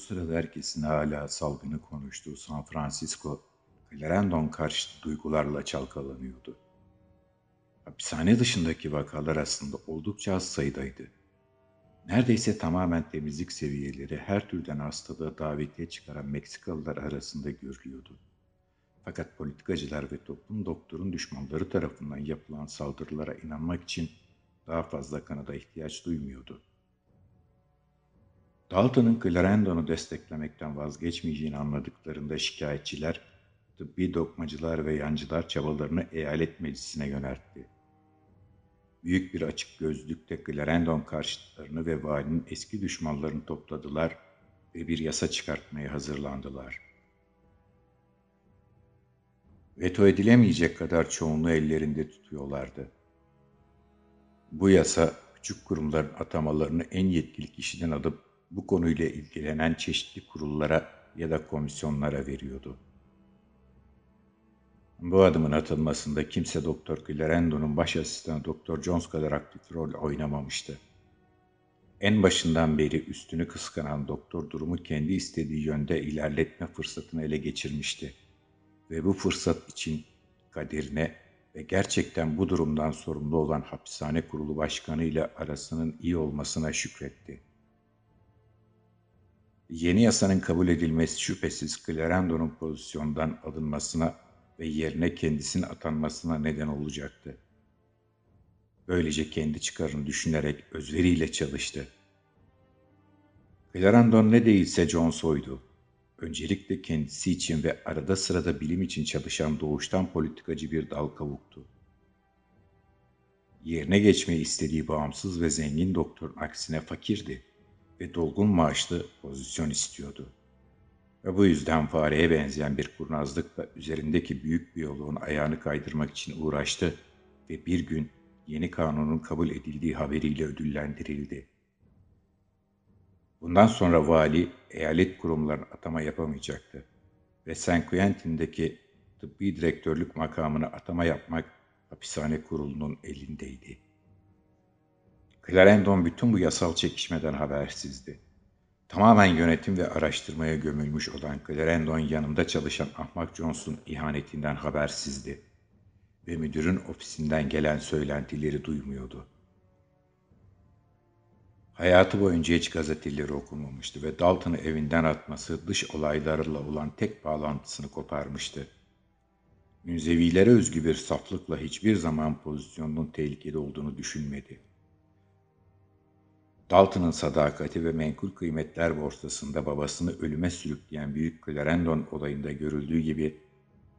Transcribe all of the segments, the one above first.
sırada herkesin hala salgını konuştuğu San Francisco, Clarendon karşıtı duygularla çalkalanıyordu. Hapishane dışındaki vakalar aslında oldukça az sayıdaydı. Neredeyse tamamen temizlik seviyeleri her türden hastalığı davetiye çıkaran Meksikalılar arasında görülüyordu. Fakat politikacılar ve toplum doktorun düşmanları tarafından yapılan saldırılara inanmak için daha fazla kanıda ihtiyaç duymuyordu. Dalton'un Clarendon'u desteklemekten vazgeçmeyeceğini anladıklarında şikayetçiler, tıbbi dokmacılar ve yancılar çabalarını eyalet meclisine yöneltti. Büyük bir açık gözlükte Clarendon karşıtlarını ve valinin eski düşmanlarını topladılar ve bir yasa çıkartmaya hazırlandılar. Veto edilemeyecek kadar çoğunluğu ellerinde tutuyorlardı. Bu yasa küçük kurumların atamalarını en yetkili kişiden alıp bu konuyla ilgilenen çeşitli kurullara ya da komisyonlara veriyordu. Bu adımın atılmasında kimse Doktor Clarendon'un baş asistanı Doktor Jones kadar aktif rol oynamamıştı. En başından beri üstünü kıskanan doktor durumu kendi istediği yönde ilerletme fırsatını ele geçirmişti. Ve bu fırsat için kaderine ve gerçekten bu durumdan sorumlu olan hapishane kurulu başkanı ile arasının iyi olmasına şükretti. Yeni yasanın kabul edilmesi şüphesiz Clarendon'un pozisyondan alınmasına ve yerine kendisinin atanmasına neden olacaktı. Böylece kendi çıkarını düşünerek özveriyle çalıştı. Clarendon ne değilse John Soy'du. Öncelikle kendisi için ve arada sırada bilim için çalışan doğuştan politikacı bir dal kavuktu. Yerine geçmeyi istediği bağımsız ve zengin doktorun aksine fakirdi ve dolgun maaşlı pozisyon istiyordu. Ve bu yüzden fareye benzeyen bir kurnazlıkla üzerindeki büyük biyoloğun ayağını kaydırmak için uğraştı ve bir gün yeni kanunun kabul edildiği haberiyle ödüllendirildi. Bundan sonra vali eyalet kurumlarına atama yapamayacaktı ve San Quentin'deki tıbbi direktörlük makamına atama yapmak hapishane kurulunun elindeydi. Clarendon bütün bu yasal çekişmeden habersizdi. Tamamen yönetim ve araştırmaya gömülmüş olan Clarendon yanında çalışan Ahmak Jones'un ihanetinden habersizdi ve müdürün ofisinden gelen söylentileri duymuyordu. Hayatı boyunca hiç gazeteleri okumamıştı ve Dalton'ı evinden atması dış olaylarla olan tek bağlantısını koparmıştı. Münzevilere özgü bir saflıkla hiçbir zaman pozisyonunun tehlikede olduğunu düşünmedi. Dalton'ın sadakati ve menkul kıymetler borsasında babasını ölüme sürükleyen büyük Clarendon olayında görüldüğü gibi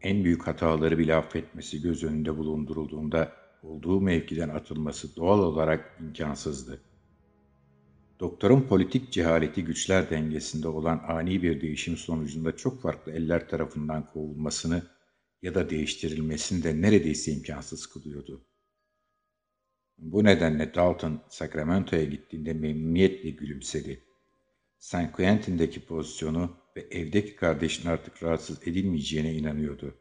en büyük hataları bile affetmesi göz önünde bulundurulduğunda olduğu mevkiden atılması doğal olarak imkansızdı. Doktorun politik cehaleti güçler dengesinde olan ani bir değişim sonucunda çok farklı eller tarafından kovulmasını ya da değiştirilmesini de neredeyse imkansız kılıyordu. Bu nedenle Dalton Sacramento'ya gittiğinde memnuniyetle gülümsedi. San Quentin'deki pozisyonu ve evdeki kardeşin artık rahatsız edilmeyeceğine inanıyordu.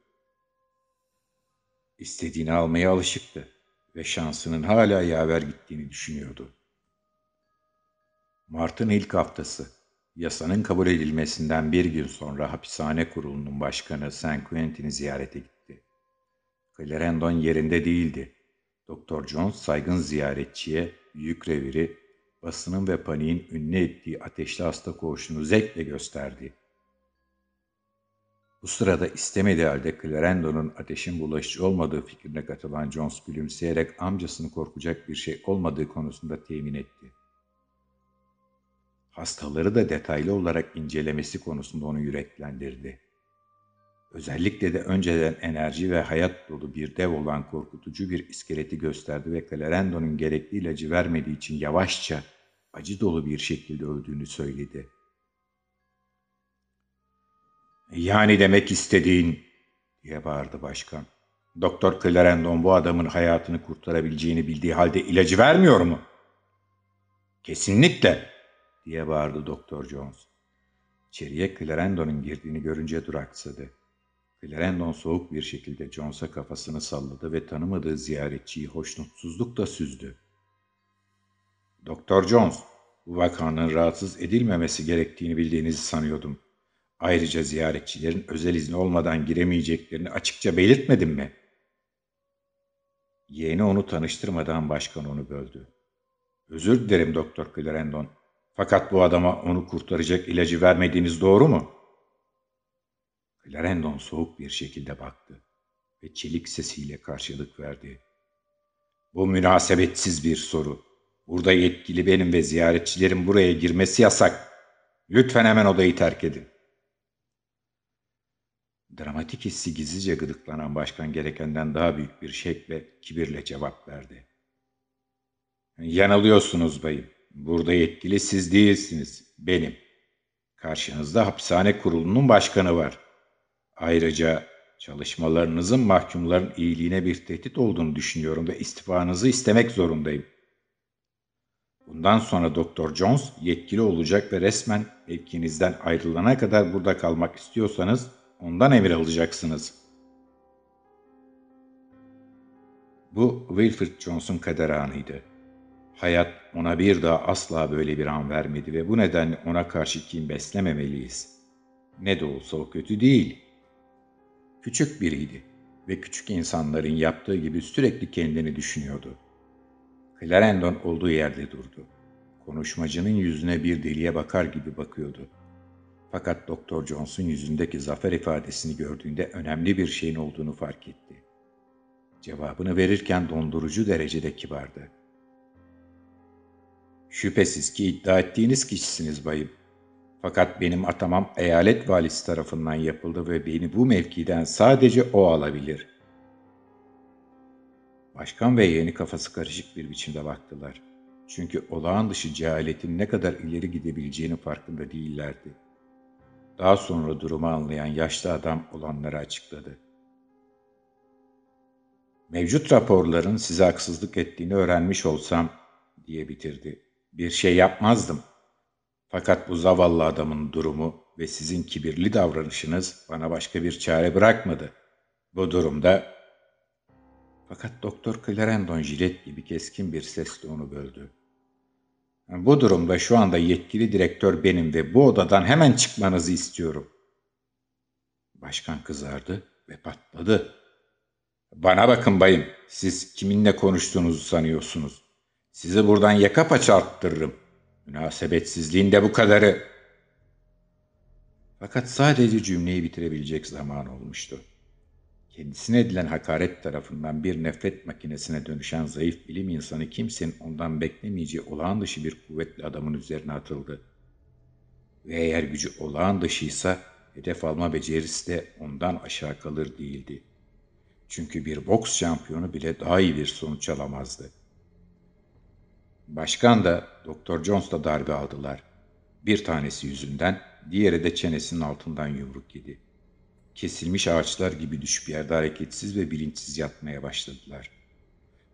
İstediğini almaya alışıktı ve şansının hala yaver gittiğini düşünüyordu. Mart'ın ilk haftası, yasanın kabul edilmesinden bir gün sonra hapishane kurulunun başkanı San Quentin'i ziyarete gitti. Clarendon yerinde değildi Doktor Jones saygın ziyaretçiye büyük reviri, basının ve paniğin ünlü ettiği ateşli hasta koğuşunu zevkle gösterdi. Bu sırada istemediği halde Clarendon'un ateşin bulaşıcı olmadığı fikrine katılan Jones gülümseyerek amcasını korkacak bir şey olmadığı konusunda temin etti. Hastaları da detaylı olarak incelemesi konusunda onu yüreklendirdi. Özellikle de önceden enerji ve hayat dolu bir dev olan korkutucu bir iskeleti gösterdi ve Clarendon'un gerekli ilacı vermediği için yavaşça, acı dolu bir şekilde öldüğünü söyledi. Yani demek istediğin, diye bağırdı başkan. Doktor Clarendon bu adamın hayatını kurtarabileceğini bildiği halde ilacı vermiyor mu? Kesinlikle, diye bağırdı Doktor Jones. İçeriye Clarendon'un girdiğini görünce duraksadı. Clarendon soğuk bir şekilde Jones'a kafasını salladı ve tanımadığı ziyaretçiyi hoşnutsuzlukla süzdü. Doktor Jones, bu vakanın rahatsız edilmemesi gerektiğini bildiğinizi sanıyordum. Ayrıca ziyaretçilerin özel izni olmadan giremeyeceklerini açıkça belirtmedim mi? Yeğeni onu tanıştırmadan başkan onu böldü. Özür dilerim Doktor Clarendon. Fakat bu adama onu kurtaracak ilacı vermediğiniz doğru mu? Clarendon soğuk bir şekilde baktı ve çelik sesiyle karşılık verdi. Bu münasebetsiz bir soru. Burada yetkili benim ve ziyaretçilerin buraya girmesi yasak. Lütfen hemen odayı terk edin. Dramatik hissi gizlice gıdıklanan başkan gerekenden daha büyük bir şekle, kibirle cevap verdi. Yanılıyorsunuz bayım. Burada yetkili siz değilsiniz, benim. Karşınızda hapishane kurulunun başkanı var. Ayrıca çalışmalarınızın mahkumların iyiliğine bir tehdit olduğunu düşünüyorum ve istifanızı istemek zorundayım. Bundan sonra Doktor Jones yetkili olacak ve resmen mevkinizden ayrılana kadar burada kalmak istiyorsanız ondan emir alacaksınız. Bu Wilfred Jones'un kader anıydı. Hayat ona bir daha asla böyle bir an vermedi ve bu nedenle ona karşı kim beslememeliyiz. Ne de olsa o kötü değil. Küçük biriydi ve küçük insanların yaptığı gibi sürekli kendini düşünüyordu. Clarendon olduğu yerde durdu. Konuşmacının yüzüne bir deliye bakar gibi bakıyordu. Fakat Doktor Jones'un yüzündeki zafer ifadesini gördüğünde önemli bir şeyin olduğunu fark etti. Cevabını verirken dondurucu derecede kibardı. Şüphesiz ki iddia ettiğiniz kişisiniz bayım. Fakat benim atamam eyalet valisi tarafından yapıldı ve beni bu mevkiden sadece o alabilir. Başkan ve yeğeni kafası karışık bir biçimde baktılar. Çünkü olağan dışı cehaletin ne kadar ileri gidebileceğini farkında değillerdi. Daha sonra durumu anlayan yaşlı adam olanları açıkladı. Mevcut raporların size haksızlık ettiğini öğrenmiş olsam diye bitirdi. Bir şey yapmazdım. Fakat bu zavallı adamın durumu ve sizin kibirli davranışınız bana başka bir çare bırakmadı. Bu durumda... Fakat Doktor Clarendon jilet gibi keskin bir sesle onu böldü. Bu durumda şu anda yetkili direktör benim ve bu odadan hemen çıkmanızı istiyorum. Başkan kızardı ve patladı. Bana bakın bayım, siz kiminle konuştuğunuzu sanıyorsunuz. Sizi buradan yaka paça arttırırım. Münasebetsizliğin de bu kadarı. Fakat sadece cümleyi bitirebilecek zaman olmuştu. Kendisine edilen hakaret tarafından bir nefret makinesine dönüşen zayıf bilim insanı kimsenin ondan beklemeyeceği olağan dışı bir kuvvetli adamın üzerine atıldı. Ve eğer gücü olağan dışıysa hedef alma becerisi de ondan aşağı kalır değildi. Çünkü bir boks şampiyonu bile daha iyi bir sonuç alamazdı. Başkan da Doktor Jones da darbe aldılar. Bir tanesi yüzünden, diğeri de çenesinin altından yumruk yedi. Kesilmiş ağaçlar gibi düşüp yerde hareketsiz ve bilinçsiz yatmaya başladılar.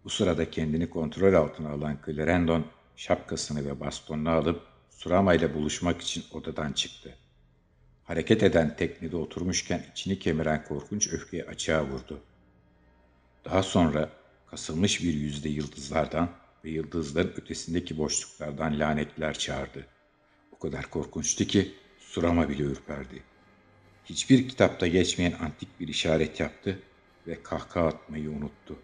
Bu sırada kendini kontrol altına alan Clarendon şapkasını ve bastonunu alıp Surama ile buluşmak için odadan çıktı. Hareket eden teknede oturmuşken içini kemiren korkunç öfkeyi açığa vurdu. Daha sonra kasılmış bir yüzde yıldızlardan ve yıldızların ötesindeki boşluklardan lanetler çağırdı. O kadar korkunçtu ki Surama bile ürperdi. Hiçbir kitapta geçmeyen antik bir işaret yaptı ve kahkaha atmayı unuttu.